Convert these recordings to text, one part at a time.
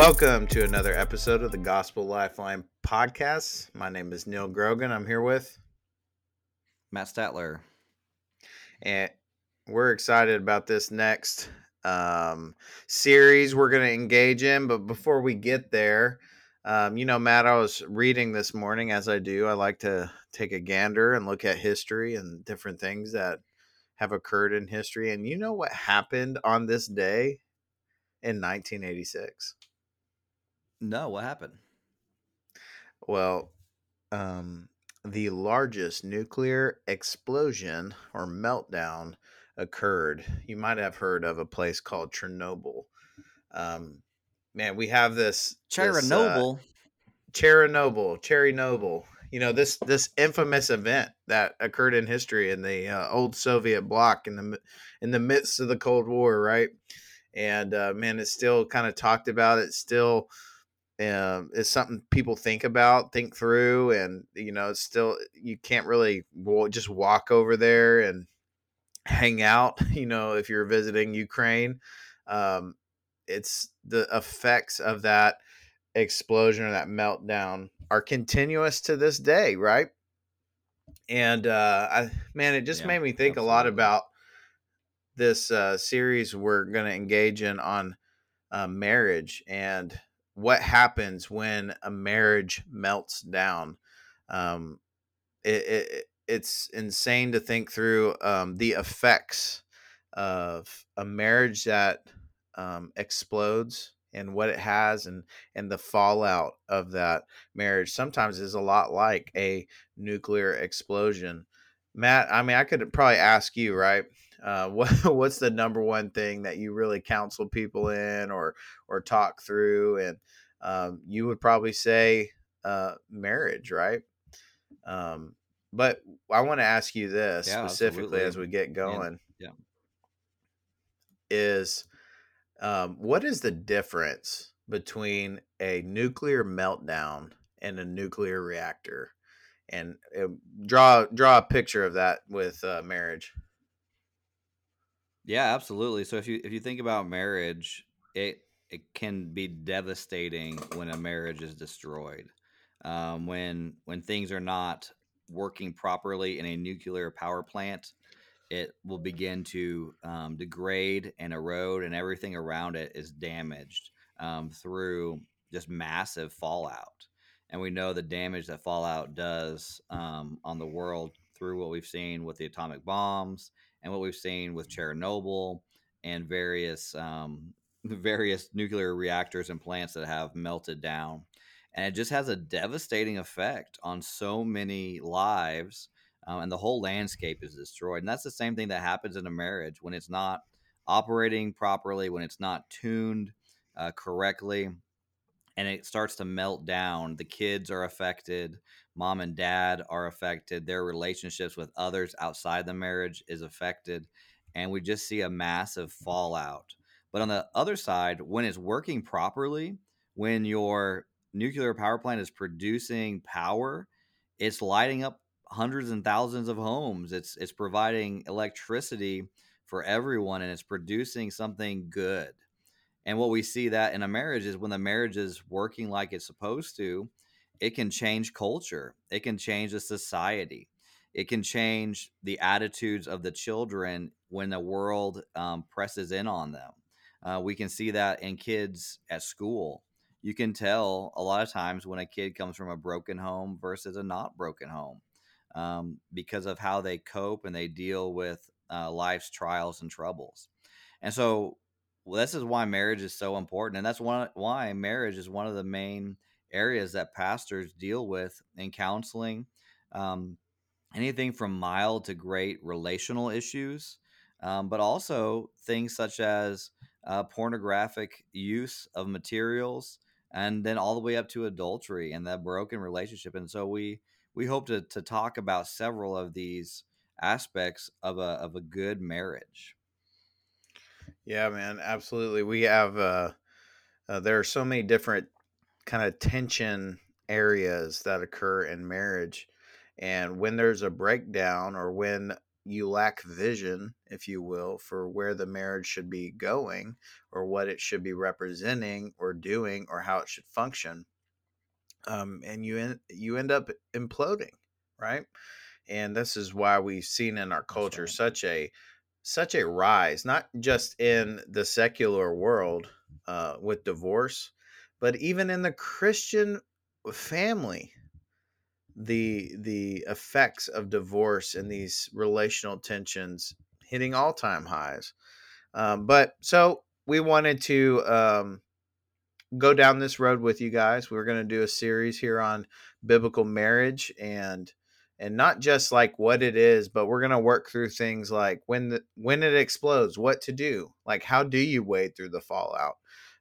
Welcome to another episode of the Gospel Lifeline podcast. My name is Neal Grogan. I'm here with Matt Statler. And we're excited about this next um, series we're going to engage in. But before we get there, um, you know, Matt, I was reading this morning, as I do. I like to take a gander and look at history and different things that have occurred in history. And you know what happened on this day in 1986? No, what happened? Well, um, the largest nuclear explosion or meltdown occurred. You might have heard of a place called Chernobyl. Um, man, we have this Chernobyl, this, uh, Chernobyl, Chernobyl. You know this this infamous event that occurred in history in the uh, old Soviet bloc in the in the midst of the Cold War, right? And uh, man, it's still kind of talked about. It's still um, is something people think about, think through, and you know, it's still you can't really just walk over there and hang out. You know, if you're visiting Ukraine, um, it's the effects of that explosion or that meltdown are continuous to this day, right? And uh, I, man, it just yeah, made me think absolutely. a lot about this uh, series we're going to engage in on uh, marriage and what happens when a marriage melts down. Um, it, it, it's insane to think through um, the effects of a marriage that um, explodes and what it has and and the fallout of that marriage sometimes is a lot like a nuclear explosion matt i mean i could probably ask you right uh, what what's the number one thing that you really counsel people in or or talk through? And um, you would probably say uh, marriage right? Um, but i want to ask you this yeah, specifically absolutely. as we get going. yeah, yeah. is um, what is the difference between a nuclear meltdown and a nuclear reactor? And uh, draw draw a picture of that with uh, marriage yeah, absolutely. So if you if you think about marriage, it it can be devastating when a marriage is destroyed. Um, when when things are not working properly in a nuclear power plant, it will begin to um, degrade and erode, and everything around it is damaged um, through just massive fallout. And we know the damage that fallout does um, on the world through what we've seen with the atomic bombs and what we've seen with Chernobyl and various um, various nuclear reactors and plants that have melted down. And it just has a devastating effect on so many lives, um, and the whole landscape is destroyed. And that's the same thing that happens in a marriage when it's not operating properly, when it's not tuned uh, correctly, and it starts to melt down. The kids are affected, mom and dad are affected, their relationships with others outside the marriage is affected, and we just see a massive mm-hmm. fallout. But on the other side, when it's working properly, when your nuclear power plant is producing power, it's lighting up hundreds and thousands of homes. It's it's providing electricity for everyone and it's producing something good. And what we see that in a marriage is when the marriage is working like it's supposed to, it can change culture. It can change the society. It can change the attitudes of the children when the world um, presses in on them. Uh, we can see that in kids at school. You can tell a lot of times when a kid comes from a broken home versus a not broken home um, because of how they cope and they deal with uh, life's trials and troubles. And so well, this is why marriage is so important, and that's one why marriage is one of the main areas that pastors deal with in counseling. Um, anything from mild to great relational issues, um, but also things such as uh, pornographic use of materials, and then all the way up to adultery and that broken relationship. And so we we hope to to talk about several of these aspects of a of a good marriage. Yeah, man, absolutely. We have uh, uh there are so many different kind of tension areas that occur in marriage. And when there's a breakdown or when you lack vision, if you will, for where the marriage should be going or what it should be representing or doing or how it should function. Um, and you en- you end up imploding, right? And this is why we've seen in our culture right. such a such a rise, not just in the secular world uh, with divorce, but even in the Christian family the the effects of divorce and these relational tensions hitting all time highs. Um, but so we wanted to um, go down this road with you guys. We are going to do a series here on biblical marriage and and not just like what it is, but we're going to work through things like when the when it explodes, what to do, like how do you wade through the fallout.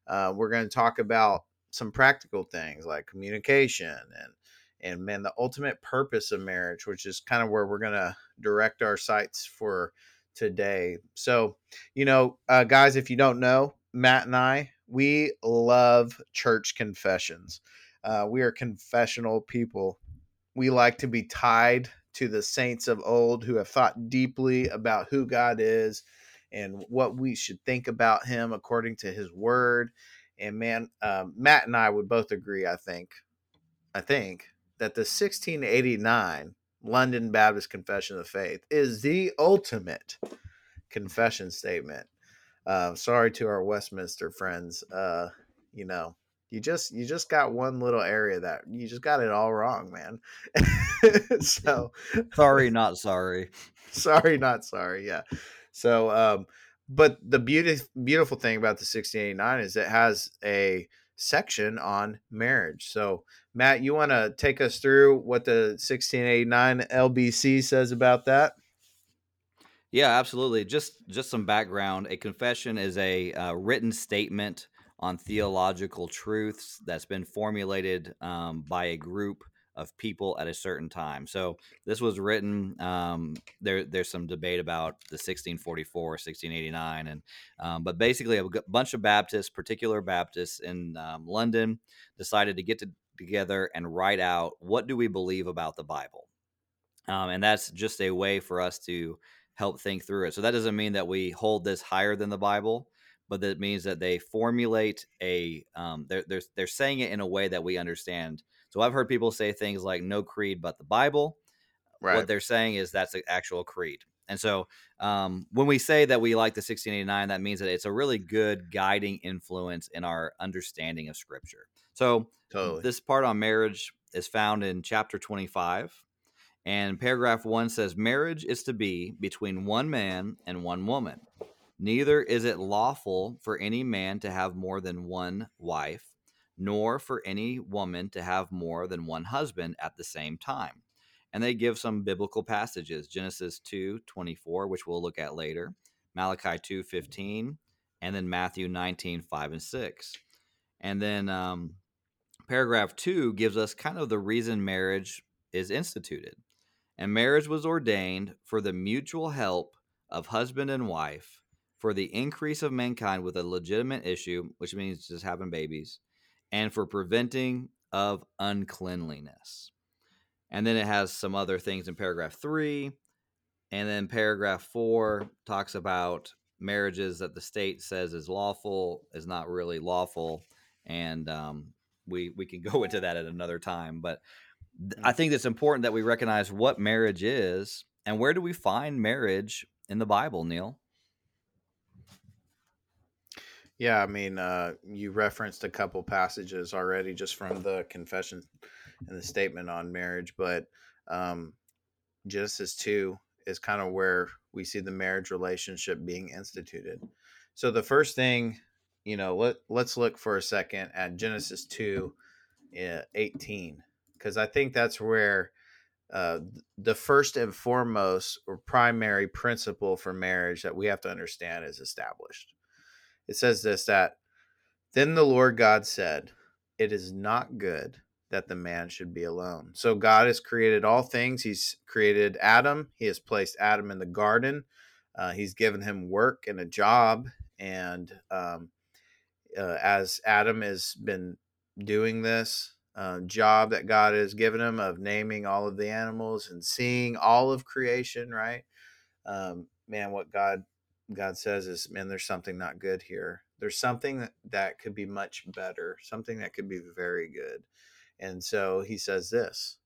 Uh, we're going to talk about some practical things like communication and and man the ultimate purpose of marriage which is kind of where we're going to direct our sights for today. So you know uh, guys if you don't know matt and i we love church confessions. Uh, we are confessional people. We like to be tied to the saints of old who have thought deeply about who god is and what we should think about him according to his word and man um, matt and i would both agree i think i think that the 1689 London Baptist Confession of Faith is the ultimate confession statement. Uh, sorry to our Westminster friends. Uh, you know, you just you just got one little area that you just got it all wrong, man. so sorry, not sorry. sorry, not sorry. Yeah. So, um, but the beauty beautiful thing about the 1689 is it has a section on marriage. So, Matt, you want to take us through what the 1689 LBC says about that? Yeah, absolutely. Just just some background. A confession is a uh, written statement on theological truths that's been formulated um, by a group of people at a certain time. So this was written. Um, there, there's some debate about the 1644, 1689, and um, but basically a bunch of Baptists, particular Baptists in um, London, decided to get to, together and write out what do we believe about the Bible, um, and that's just a way for us to help think through it. So that doesn't mean that we hold this higher than the Bible but that means that they formulate a um, they're, they're they're saying it in a way that we understand so I've heard people say things like no creed but the Bible. Right. What they're saying is that's an actual creed. And so um, when we say that we like the 1689, that means that it's a really good guiding influence in our understanding of Scripture. So totally. this part on marriage is found in chapter 25. And paragraph one says, Marriage is to be between one man and one woman. Neither is it lawful for any man to have more than one wife nor for any woman to have more than one husband at the same time. And they give some biblical passages Genesis 2 24, which we'll look at later, Malachi 2 15, and then Matthew 19 5 and 6. And then um, paragraph 2 gives us kind of the reason marriage is instituted. And marriage was ordained for the mutual help of husband and wife, for the increase of mankind with a legitimate issue, which means just having babies, and for preventing of uncleanliness. And then it has some other things in paragraph three. And then paragraph four talks about marriages that the state says is lawful is not really lawful. And um, we, we can go into that at another time. But th- I mm. think it's important that we recognize what marriage is and where do we find marriage in the Bible, Neal? Yeah, I mean, uh, you referenced a couple passages already just from the confession and the statement on marriage, but um, Genesis 2 is kind of where we see the marriage relationship being instituted. So the first thing, you know, let, let's look for a second at Genesis 2 uh, 18, because I think that's where uh, the first and foremost or primary principle for marriage that we have to understand is established it says this that then the Lord God said, It is not good that the man should be alone. So God has created all things. He's created Adam. He has placed Adam in the garden. Uh, he's given him work and a job. And um, uh, as Adam has been doing this uh, job that God has given him of naming all of the animals and seeing all of creation, right? um, man, what God God says is, man, there's something not good here. There's something that, could be much better, something that could be very good. And so he says this,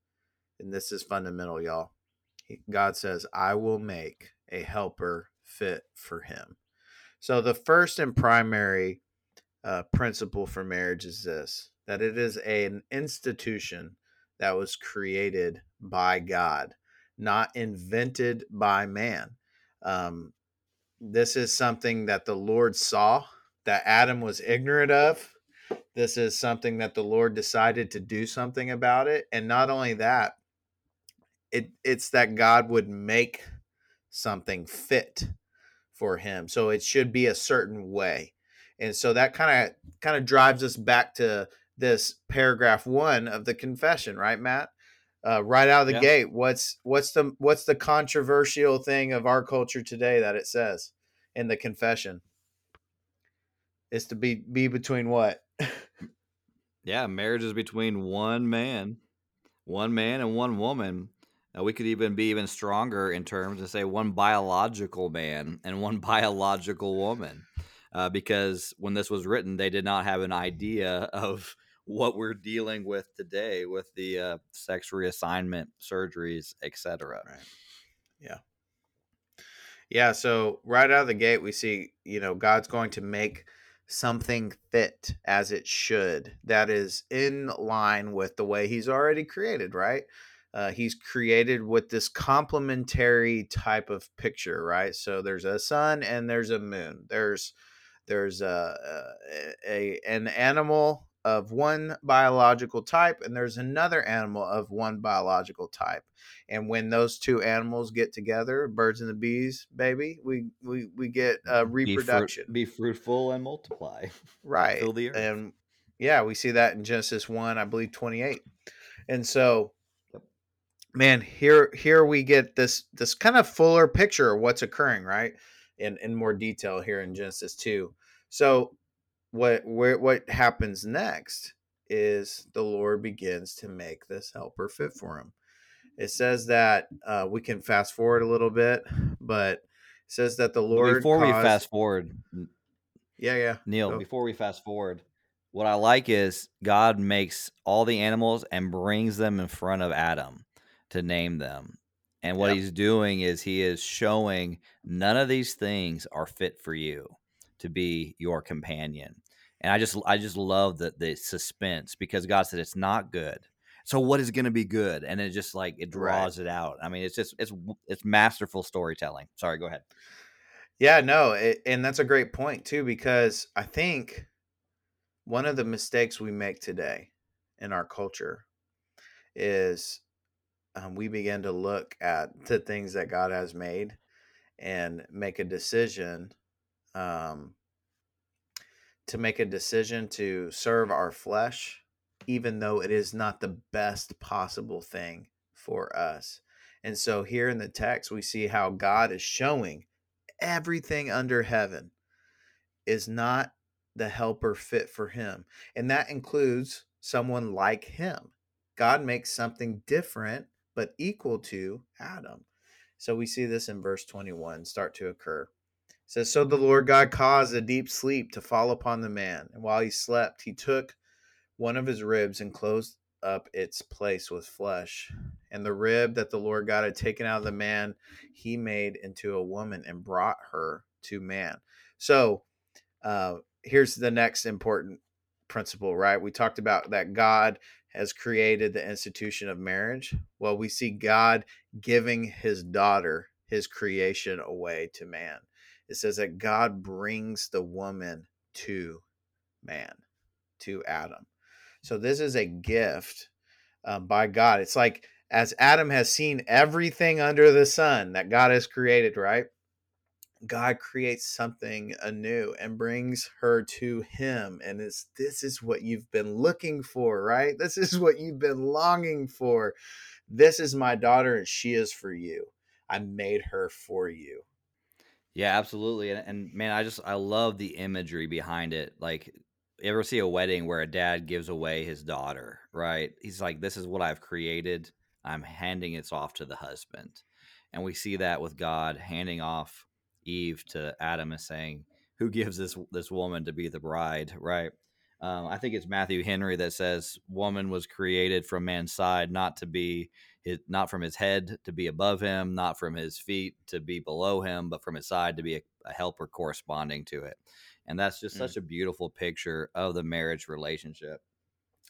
and this is fundamental, y'all. He, God says, I will make a helper fit for him. So the first and primary uh, principle for marriage is this that it is a, an institution that was created by God, not invented by man. Um, this is something that the Lord saw that Adam was ignorant of. This is something that the Lord decided to do something about it. And not only that, it, it's that God would make something fit for him. So it should be a certain way. And so that kind of kind of drives us back to this paragraph 1 of the confession, right Matt? Uh, right out of the yeah. gate, what's what's the what's the controversial thing of our culture today that it says in the confession? Is to be be between what? yeah, marriage is between one man, one man and one woman. Now, we could even be even stronger in terms of say one biological man and one biological woman, uh, because when this was written, they did not have an idea of what we're dealing with today with the uh, sex reassignment surgeries, etc. Right. Yeah. Yeah. So right out of the gate, we see you know God's going to make something fit as it should that is in line with the way He's already created. Right uh, he's created with this complementary type of picture, right? So there's a sun and there's a moon. There's there's a, a, a an animal of one biological type and there's another animal of one biological type and when those two animals get together birds and the bees baby we we, we get uh, reproduction be, fruit, be, fruitful and multiply right Fill the earth. and yeah we see that in genesis 1 i believe 28 and so man, here here we get this this kind of fuller picture of what's occurring, right? In in more detail here in Genesis 2. So what where what happens next is the Lord begins to make this helper fit for him. It says that uh, we can fast forward a little bit, but it says that the Lord before caused... we fast forward. Yeah, yeah. Neal, Go. before we fast forward, what I like is God makes all the animals and brings them in front of Adam to name them. And what yep. he's doing is he is showing none of these things are fit for you to be your companion. And I just I just love the the suspense because God said it's not good. So what is going to be good? And it just like it draws right. it out. I mean, it's just it's it's masterful storytelling. Sorry, go ahead. Yeah, no, it, and that's a great point too because I think one of the mistakes we make today in our culture is um, we begin to look at the things that God has made and make a decision um, to make a decision to serve our flesh, even though it is not the best possible thing for us. And so here in the text, we see how God is showing everything under heaven is not the helper fit for him. And that includes someone like him. God makes something different but equal to Adam. So we see this in verse 21 start to occur. Says, So the Lord God caused a deep sleep to fall upon the man, and while he slept, he took one of his ribs and closed up its place with flesh. And the rib that the Lord God had taken out of the man, he made into a woman and brought her to man. So uh, here's the next important principle, right? We talked about that God has created the institution of marriage. Well, we see God giving his daughter, his creation, away to man. It says that God brings the woman to man, to Adam. So this is a gift um, by God. It's like as Adam has seen everything under the sun that God has created, right? God creates something anew and brings her to him. And it's this is what you've been looking for, right? This is what you've been longing for. This is my daughter, and she is for you. I made her for you. Yeah, absolutely. And, and man, I just I love the imagery behind it. Like you ever see a wedding where a dad gives away his daughter, right? He's like, This is what I've created. I'm handing it off to the husband and we see that with God handing off Eve to Adam and saying, "Who gives this this woman to be the bride?" Right? Um, I think it's Matthew Henry that says, "Woman was created from man's side, not to be his, not from his head to be above him, not from his feet to be below him, but from his side to be a, a helper corresponding to it." And that's just mm. such a beautiful picture of the marriage relationship.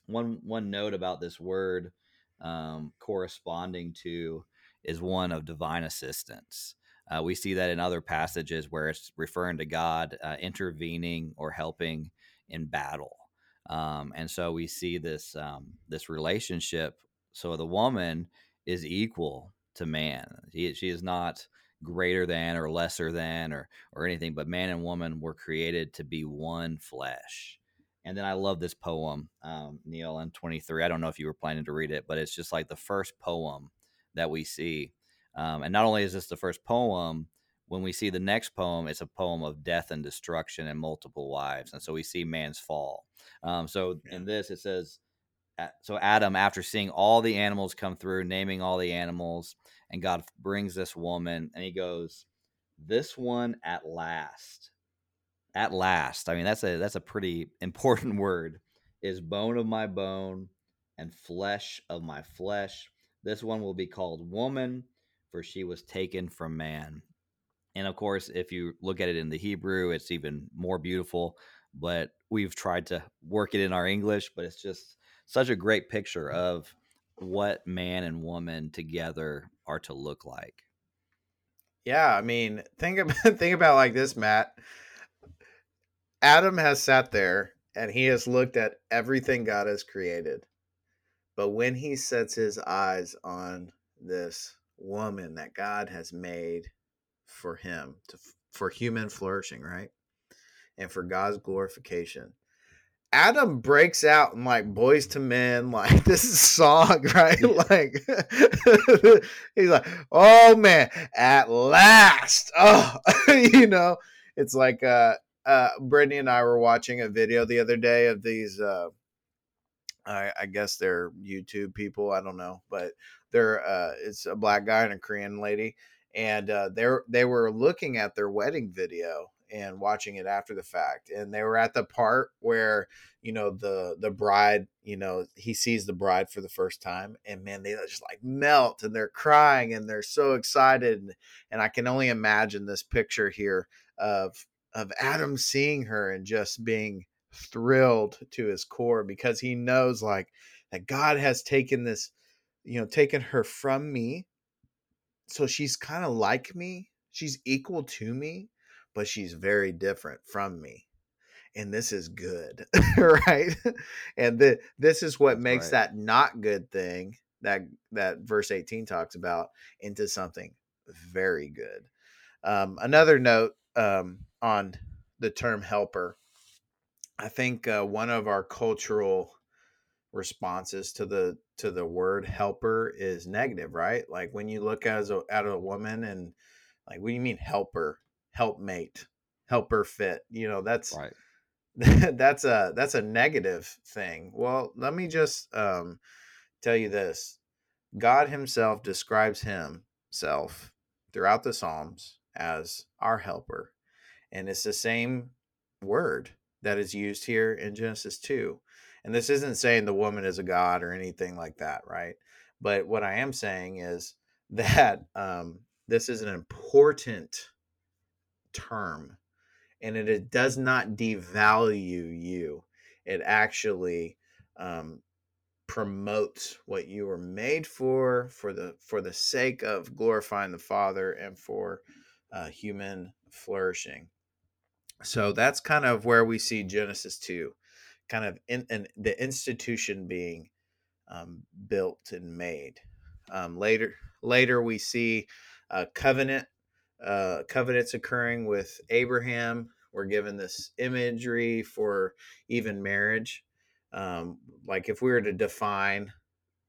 One one note about this word um, corresponding to is one of divine assistance. Uh, we see that in other passages where it's referring to God uh, intervening or helping in battle. Um, and so we see this um, this relationship. So the woman is equal to man. She, she is not greater than or lesser than or or anything, but man and woman were created to be one flesh. And then I love this poem, um, Neal, in 23. I don't know if you were planning to read it, but it's just like the first poem that we see. Um, and not only is this the first poem, when we see the next poem, it's a poem of death and destruction and multiple wives. And so we see man's fall. Um, so yeah. in this, it says, so Adam, after seeing all the animals come through, naming all the animals, and God brings this woman, and he goes, This one at last at last i mean that's a that's a pretty important word is bone of my bone and flesh of my flesh this one will be called woman for she was taken from man and of course if you look at it in the hebrew it's even more beautiful but we've tried to work it in our english but it's just such a great picture mm. of what man and woman together are to look like yeah i mean think about think about like this matt Adam has sat there and he has looked at everything God has created. But when he sets his eyes on this woman that God has made for him to for human flourishing, right? And for God's glorification. Adam breaks out in like Boyz II Men, like this is song, right? like he's like, oh man, at last. Oh, you know, it's like uh uh, Brittany and I were watching a video the other day of these. Uh, I, I guess they're YouTube people. I don't know, but they're uh, it's a black guy and a Korean lady, and uh, they're they were looking at their wedding video and watching it after the fact, and they were at the part where you know the the bride, you know, he sees the bride for the first time, and man, they just like melt and they're crying and they're so excited, and, and I can only imagine this picture here of of Adam seeing her and just being thrilled to his core because he knows like that God has taken this, you know, taken her from me. So she's kind of like me. She's equal to me, but she's very different from me. And this is good, right? And the, this is what That's makes right. that not good thing that that verse 18 talks about into something very good. Um, another note um, on the term helper. I think uh, one of our cultural responses to the to the word helper is negative, right? Like when you look as a, at a woman and like, what do you mean helper, helpmate, helper fit? You know, that's right. that's a that's a negative thing. Well, let me just um, tell you this: God Himself describes Himself throughout the Psalms as our helper. And it's the same word that is used here in Genesis 2. And this isn't saying the woman is a god or anything like that, right? But what I am saying is that um, this is an important term and it, it does not devalue you. It actually um, promotes what you were made for for the for the sake of glorifying the father and for uh, human flourishing so that's kind of where we see Genesis 2 kind of in, in the institution being um, built and made. Um, later, later we see a covenant, uh, covenants occurring with Abraham. We're given this imagery for even marriage. Um, like if we were to define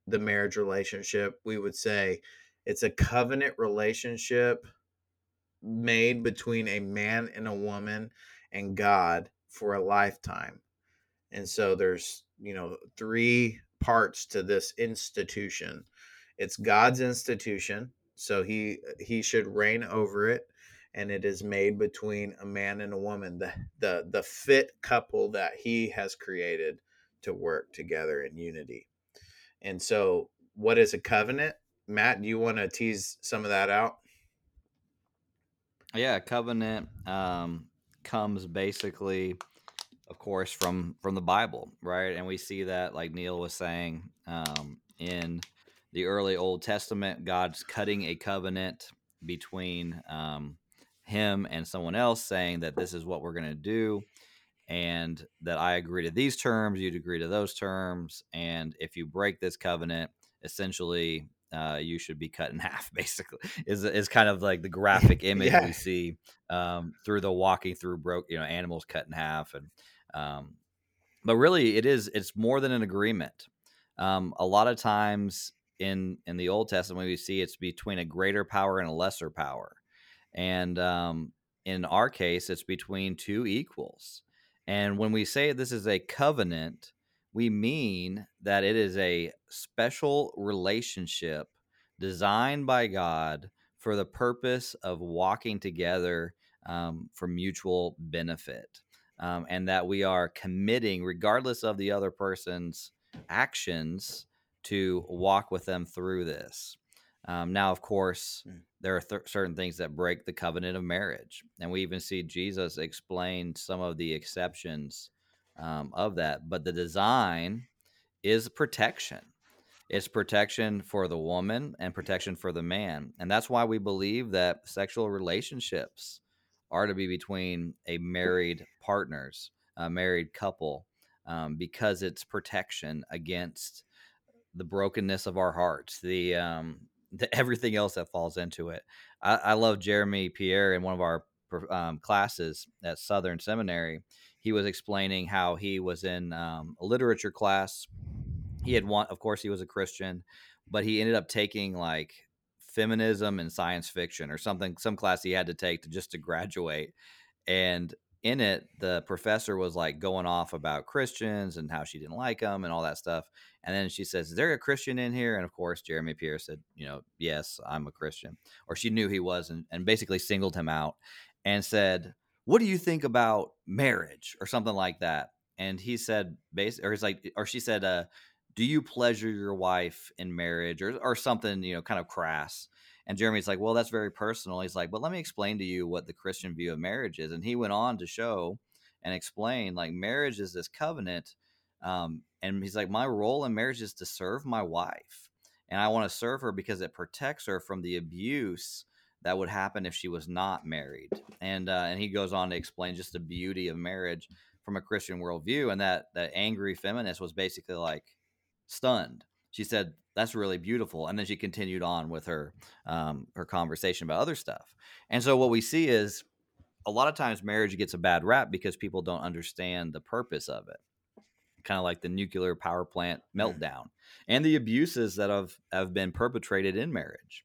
the marriage relationship, we would say it's a covenant relationship made between a man and a woman and God for a lifetime. And so there's, you know, three parts to this institution. It's God's institution, so he he should reign over it and it is made between a man and a woman the the the fit couple that he has created to work together in unity. And so what is a covenant? Matt do you want to tease some of that out? Yeah covenant um, comes basically of course from from the bible right and we see that like neal was saying um, in the early old testament god's cutting a covenant between um, him and someone else saying that this is what we're going to do and that I agree to these terms, you'd agree to those terms. And if you break this covenant, essentially, uh, you should be cut in half, basically, is, is kind of like the graphic image yeah. we see um, through the walking through broke, you know, animals cut in half. And, um, but really, it is, it's more than an agreement. Um, a lot of times in, in the Old Testament, we see it's between a greater power and a lesser power and um, in our case, it's between two equals. And when we say this is a covenant, we mean that it is a special relationship designed by God for the purpose of walking together um, for mutual benefit. Um, and that we are committing, regardless of the other person's actions, to walk with them through this. Um, now, of course, mm. there are th- certain things that break the covenant of marriage, and we even see Jesus explain some of the exceptions um, of that. But the design is protection. It's protection for the woman and protection for the man, and that's why we believe that sexual relationships are to be between a married partners, a married couple, um, because it's protection against the brokenness of our hearts, the um, the, everything else that falls into it. I, I love Jeremy Pierre in one of our um, classes at Southern Seminary. He was explaining how he was in um, a literature class. He had one, of course, he was a Christian, but he ended up taking like feminism and science fiction or something, some class he had to take to just to graduate. And in it, the professor was like going off about Christians and how she didn't like them and all that stuff. And then she says, Is there a Christian in here? And of course, Jeremy Pierre said, You know, yes, I'm a Christian. Or she knew he was and, and basically singled him out and said, What do you think about marriage? Or something like that. And he said, base or he's like, or she said, uh, do you pleasure your wife in marriage or, or something, you know, kind of crass? And Jeremy's like, well, that's very personal. He's like, but let me explain to you what the Christian view of marriage is. And he went on to show and explain like marriage is this covenant. Um, and he's like, my role in marriage is to serve my wife. And I want to serve her because it protects her from the abuse that would happen if she was not married. And uh, and he goes on to explain just the beauty of marriage from a Christian worldview. And that that angry feminist was basically like stunned she said that's really beautiful and then she continued on with her um, her conversation about other stuff. And so what we see is a lot of times marriage gets a bad rap because people don't understand the purpose of it. Kind of like the nuclear power plant meltdown and the abuses that have have been perpetrated in marriage.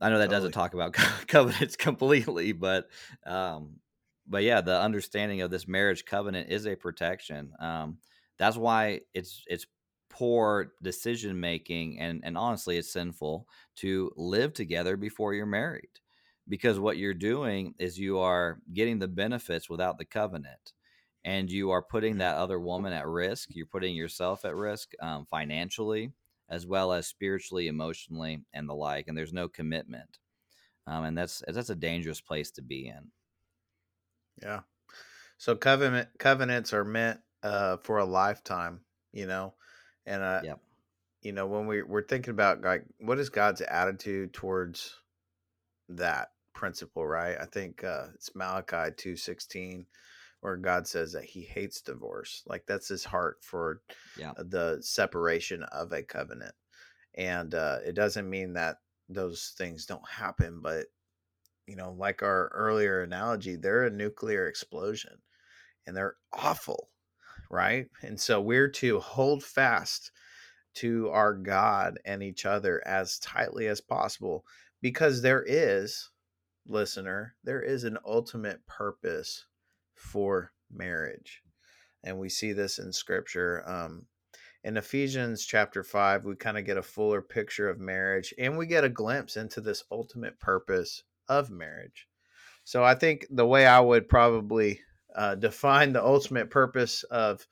I know that totally. doesn't talk about covenants completely but um but yeah the understanding of this marriage covenant is a protection. Um that's why it's it's poor decision making and and honestly it's sinful to live together before you're married because what you're doing is you are getting the benefits without the covenant and you are putting that other woman at risk you're putting yourself at risk um, financially as well as spiritually emotionally and the like and there's no commitment um, and that's that's a dangerous place to be in. Yeah. So covenant covenants are meant uh, for a lifetime you know and uh, yep. you know, when we we're thinking about like what is God's attitude towards that principle, right? I think uh, it's Malachi two sixteen, where God says that He hates divorce. Like that's His heart for yeah. the separation of a covenant, and uh, it doesn't mean that those things don't happen, but you know, like our earlier analogy, they're a nuclear explosion, and they're awful right? And so we're to hold fast to our God and each other as tightly as possible because there is, listener, there is an ultimate purpose for marriage. And we see this in scripture. Um, in Ephesians chapter 5, we kind of get a fuller picture of marriage and we get a glimpse into this ultimate purpose of marriage. So I think the way I would probably uh, define the ultimate purpose of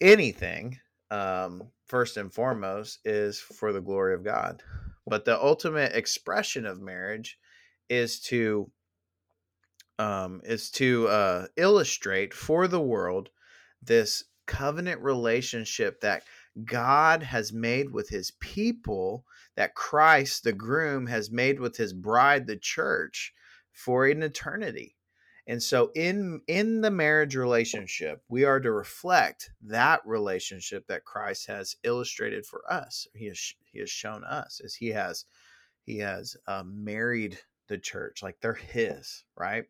anything, um, first and foremost, is for the glory of God. But the ultimate expression of marriage is to um, is to uh, illustrate for the world this covenant relationship that God has made with his people, that Christ, the groom, has made with his bride, the church, for an eternity. And so in in the marriage relationship, we are to reflect that relationship that Christ has illustrated for us. He has he has shown us as he has he has uh, married the church like they're his, right?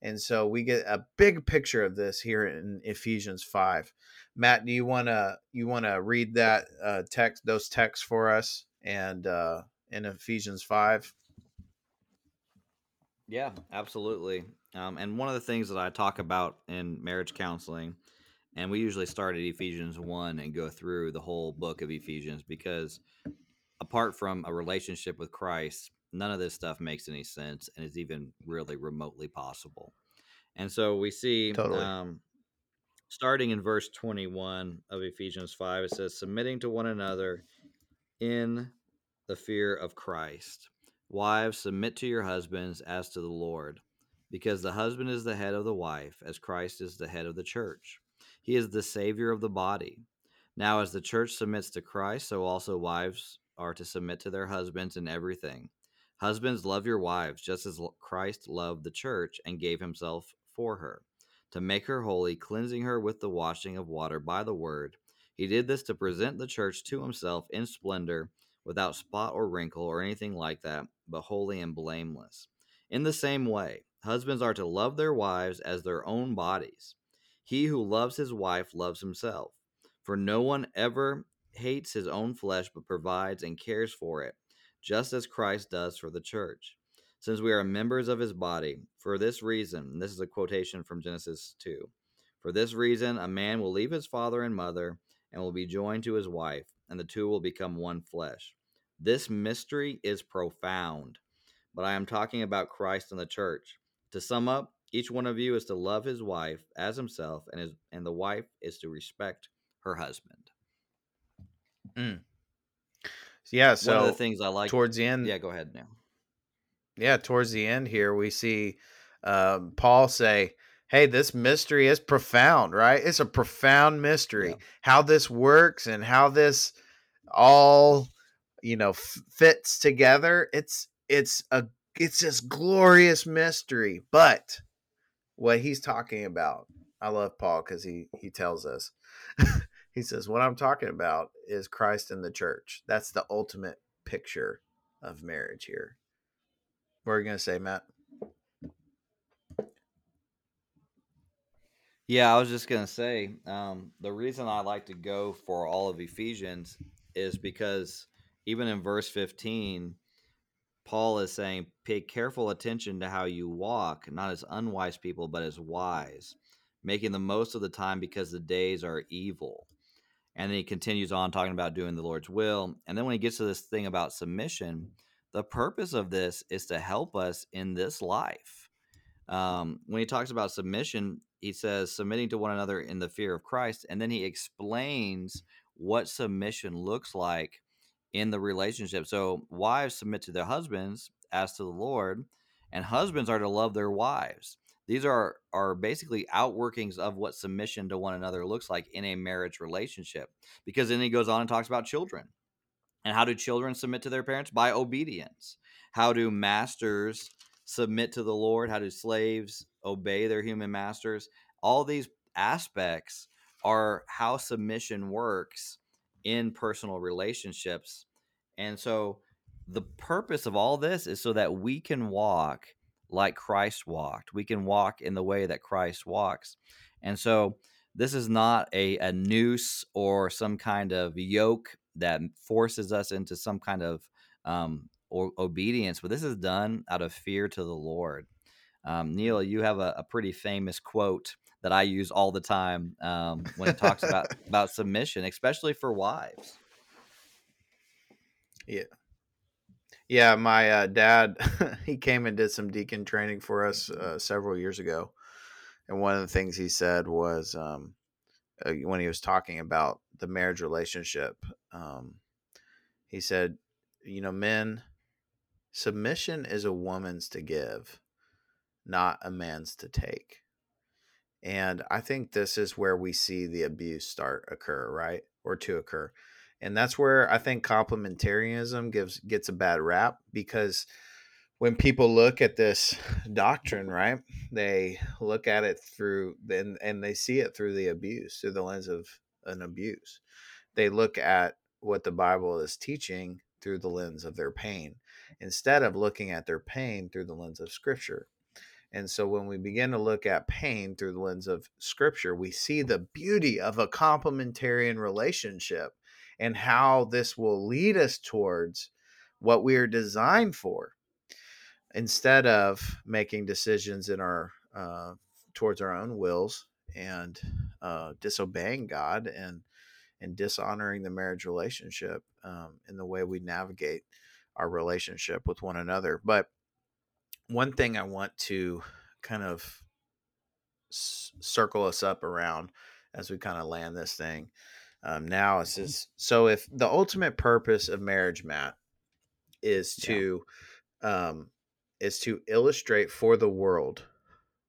And so we get a big picture of this here in Ephesians 5. Matt, do you want to you want to read that uh, text those texts for us and uh, in Ephesians 5? Yeah, absolutely. Um, and one of the things that I talk about in marriage counseling, and we usually start at Ephesians 1 and go through the whole book of Ephesians because apart from a relationship with Christ, none of this stuff makes any sense and is even really remotely possible. And so we see, totally. um, starting in verse 21 of Ephesians 5, it says, Submitting to one another in the fear of Christ. Wives, submit to your husbands as to the Lord, because the husband is the head of the wife, as Christ is the head of the church. He is the Savior of the body. Now, as the church submits to Christ, so also wives are to submit to their husbands in everything. Husbands, love your wives, just as Christ loved the church and gave himself for her, to make her holy, cleansing her with the washing of water by the word. He did this to present the church to himself in splendor, without spot or wrinkle or anything like that, but holy and blameless. In the same way, husbands are to love their wives as their own bodies. He who loves his wife loves himself. For no one ever hates his own flesh, but provides and cares for it just as Christ does for the church, since we are members of his body. For this reason, this is a quotation from Genesis 2 For this reason, a man will leave his father and mother and will be joined to his wife, and the two will become one flesh. This mystery is profound, but I am talking about Christ and the church. To sum up, each one of you is to love his wife as himself, and his, and the wife is to respect her husband. Mm. Yeah. So one of the things I like towards the end. Yeah, go ahead now. Yeah, towards the end here, we see um, Paul say, "Hey, this mystery is profound, right? It's a profound mystery. Yeah. How this works and how this all, you know, f- fits together. It's it's a it's this glorious mystery. But what he's talking about, I love Paul because he he tells us." He says, What I'm talking about is Christ and the church. That's the ultimate picture of marriage here. What are you to say, Matt? Yeah, I was just to say um, the reason I like to go for all of Ephesians is because even in verse 15, Paul is saying, pay careful attention to how you walk, not as unwise people, but as wise, making the most of the time because the days are evil. And then he continues on talking about doing the Lord's will. And then when he gets to this thing about submission, the purpose of this is to help us in this life. Um, when he talks about submission, he says submitting to one another in the fear of Christ. And then he explains what submission looks like in the relationship. So wives submit to their husbands as to the Lord, and husbands are to love their wives. These are are basically outworkings of what submission to one another looks like in a marriage relationship. Because then he goes on and talks about children. And how do children submit to their parents? By obedience. How do masters submit to the Lord? How do slaves obey their human masters? All these aspects are how submission works in personal relationships. And so the purpose of all this is so that we can walk like Christ walked. We can walk in the way that Christ walks. And so this is not a, a noose or some kind of yoke that forces us into some kind of um, or obedience, but this is done out of fear to the Lord. Um, Neal, you have a, a, pretty famous quote that I use all the time um, when it talks about about submission, especially for wives. Yeah. Yeah, my uh, dad, he came and did some deacon training for us uh, several years ago. And one of the things he said was um, uh, when he was talking about the marriage relationship, um, he said, you know, men, submission is a woman's to give, not a man's to take. And I think this is where we see the abuse start occur, right? Or to occur. And that's where I think complementarianism gives gets a bad rap because when people look at this doctrine, right, they look at it through and and they see it through the abuse, through the lens of an abuse. They look at what the Bible is teaching through the lens of their pain instead of looking at their pain through the lens of scripture. And so when we begin to look at pain through the lens of scripture, we see the beauty of a complementarian relationship and how this will lead us towards what we are designed for instead of making decisions in our uh, towards our own wills and uh, disobeying God and and dishonoring the marriage relationship um, in the way we navigate our relationship with one another. But one thing I want to kind of s- circle us up around as we kind of land this thing um, now is this so if the ultimate purpose of marriage matt is to yeah. um, is to illustrate for the world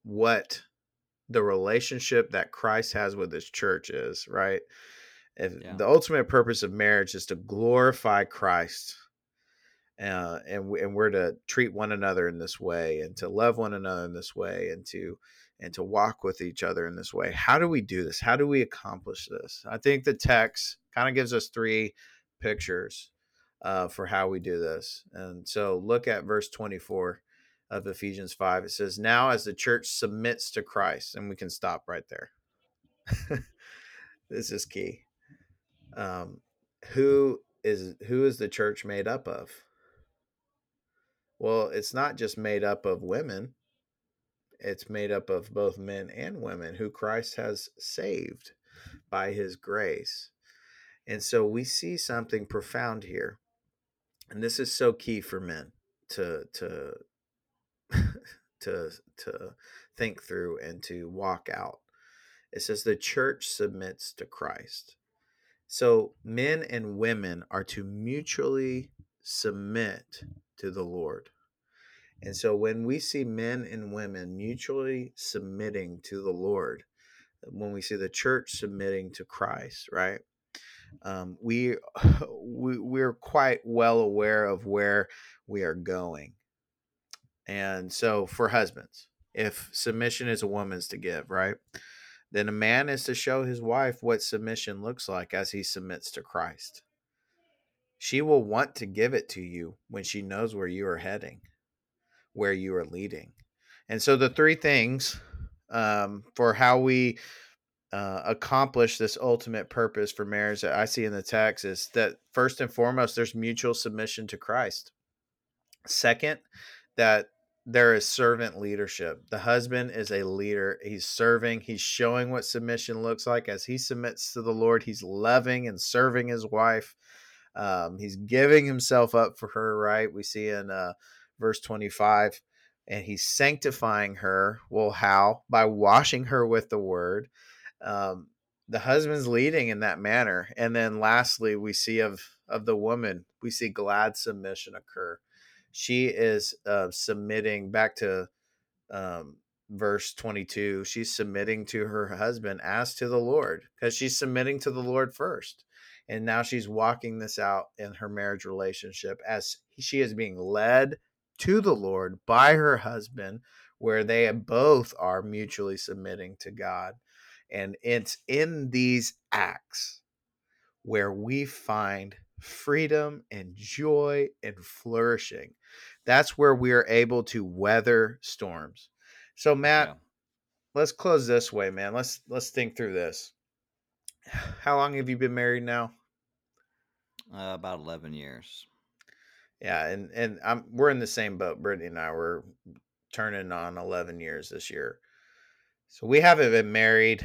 what the relationship that christ has with his church is right if yeah. the ultimate purpose of marriage is to glorify christ uh, and and we're to treat one another in this way and to love one another in this way and to and to walk with each other in this way. How do we do this? How do we accomplish this? I think the text kind of gives us three pictures uh, for how we do this and so look at verse 24 of ephesians 5 it says now as the church submits to christ and we can stop right there. This is key. Um, who is who is the church made up of well, it's not just made up of women, it's made up of both men and women who Christ has saved by his grace. And so we see something profound here. And this is so key for men to to to to think through and to walk out. It says the church submits to Christ. So men and women are to mutually submit to the Lord. And so when we see men and women mutually submitting to the Lord, when we see the church submitting to Christ, right? Um, we, we we're quite well aware of where we are going. And so for husbands, if submission is a woman's to give, right? Then a man is to show his wife what submission looks like as he submits to Christ she will want to give it to you when she knows where you are heading, where you are leading. And so, the three things um, for how we uh, accomplish this ultimate purpose for marriage that I see in the text is that first and foremost, there's mutual submission to Christ. Second, that there is servant leadership. The husband is a leader. He's serving, he's showing what submission looks like as he submits to the Lord. He's loving and serving his wife. Um, he's giving himself up for her, right? We see in uh, verse 25, and he's sanctifying her. Well, how? By washing her with the word. Um, the husband's leading in that manner. And then lastly, we see of, of the woman, we see glad submission occur. She is uh, submitting back to um, verse 22 she's submitting to her husband as to the lord because she's submitting to the lord first and now she's walking this out in her marriage relationship as she is being led to the Lord by her husband, where they both are mutually submitting to God. And it's in these acts where we find freedom and joy and flourishing. That's where we are able to weather storms. So Matt, yeah. let's close this way, man. Let's let's think through this. How long have you been married now? Uh, about eleven years. Yeah, and and I'm we're in the same boat. Brittany and I were turning on eleven years this year. So we haven't been married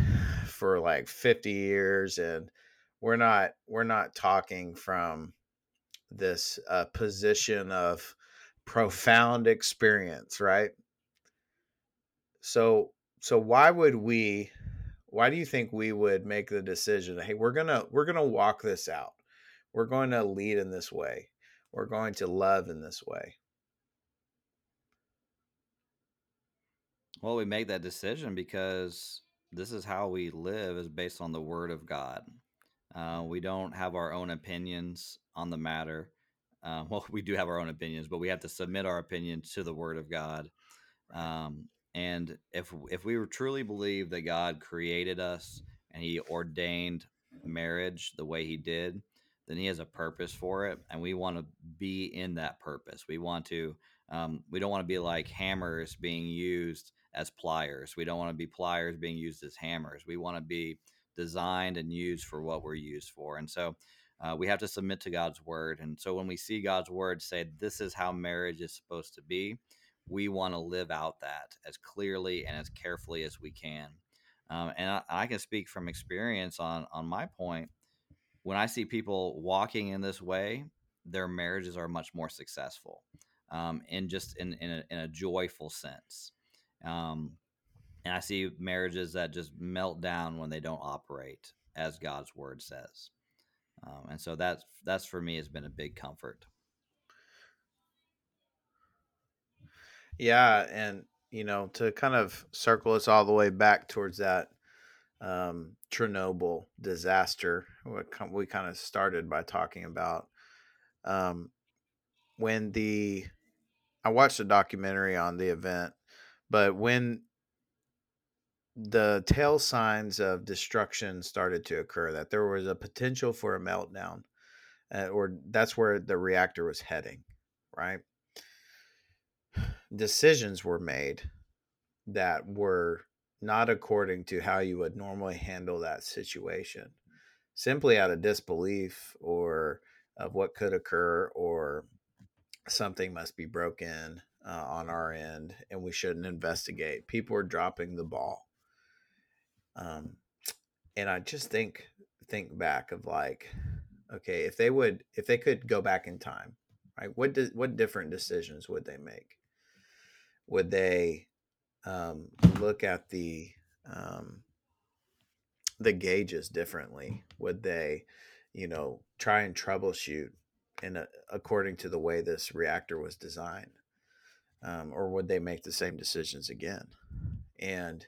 for like 50 years and we're not we're not talking from this uh, position of profound experience, right? So so why would we why do you think we would make the decision hey we're going to we're going to walk this out. We're going to lead in this way. We're going to love in this way. Well, we make that decision because this is how we live is based on the word of God. Uh, we don't have our own opinions on the matter. Uh, well, we do have our own opinions, but we have to submit our opinion to the word of God. Um, and if if we truly believe that God created us and He ordained marriage the way He did, then He has a purpose for it, and we want to be in that purpose. We want to. Um, we don't want to be like hammers being used as pliers. We don't want to be pliers being used as hammers. We want to be designed and used for what we're used for. And so uh, we have to submit to God's word. And so when we see God's word say, this is how marriage is supposed to be, we want to live out that as clearly and as carefully as we can. Um, and I, I, can speak from experience on on my point. When I see people walking in this way, their marriages are much more successful, um, in just in in a, in a joyful sense. Um, and I see marriages that just melt down when they don't operate as God's word says. Um, and so that's that's for me has been a big comfort. Yeah, and you know to kind of circle us all the way back towards that um, Chernobyl disaster, we kind of started by talking about um, when the I watched a documentary on the event, but when the tail signs of destruction started to occur, that there was a potential for a meltdown, uh, or that's where the reactor was heading, right? Decisions were made that were not according to how you would normally handle that situation, simply out of disbelief or of what could occur, or something must be broken uh, on our end and we shouldn't investigate. People are dropping the ball um, and I just think think back of like, okay, if they would, if they could go back in time, right? What does what different decisions would they make? Would they um, look at the um, the gauges differently? Would they, you know, try and troubleshoot in a, according to the way this reactor was designed, um, or would they make the same decisions again? And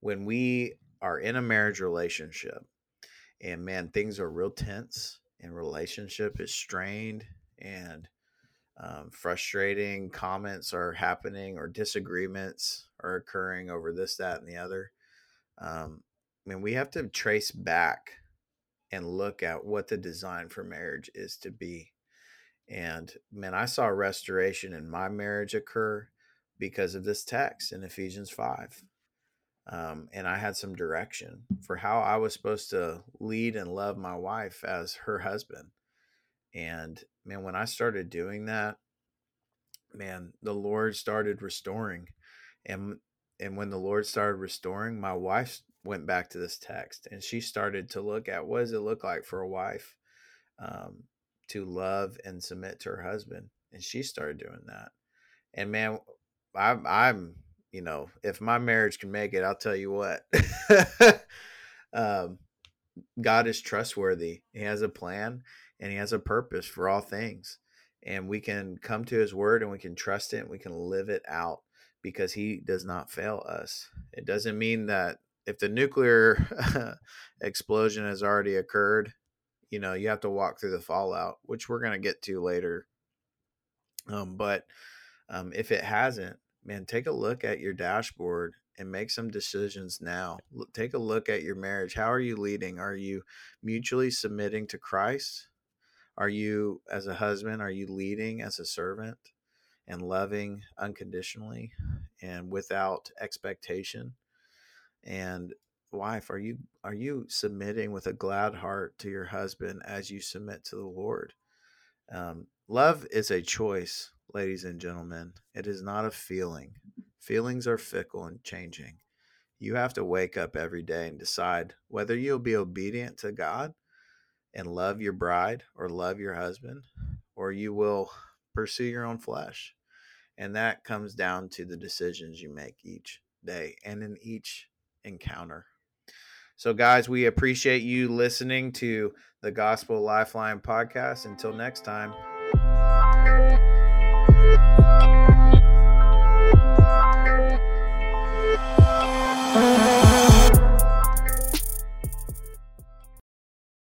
when we are in a marriage relationship and man things are real tense and relationship is strained and um, frustrating comments are happening or disagreements are occurring over this that and the other. Um, i mean we have to trace back and look at what the design for marriage is to be. And man i saw restoration in my marriage occur because of this text in ephesians 5 um, and I had some direction for how I was supposed to lead and love my wife as her husband. And man, when I started doing that, man, the Lord started restoring. And and when the Lord started restoring, my wife went back to this text and she started to look at what does it look like for a wife um, to love and submit to her husband. And she started doing that. And man, I'm I'm you know, if my marriage can make it, I'll tell you what. um, God is trustworthy. He has a plan and he has a purpose for all things. And we can come to his word and we can trust it and we can live it out because he does not fail us. It doesn't mean that if the nuclear explosion has already occurred, you know, you have to walk through the fallout, which we're going to get to later. Um, but um, if it hasn't, man, take a look at your dashboard and make some decisions now. Take a look at your marriage. How are you leading? Are you mutually submitting to Christ? Are you, as a husband, are you leading as a servant and loving unconditionally and without expectation? And wife, are you are you submitting with a glad heart to your husband as you submit to the Lord? Um, love is a choice ladies and gentlemen. It is not a feeling. Feelings are fickle and changing. You have to wake up every day and decide whether you'll be obedient to God and love your bride or love your husband, or you will pursue your own flesh. And that comes down to the decisions you make each day and in each encounter. So, guys, we appreciate you listening to the Gospel Lifeline podcast. Until next time.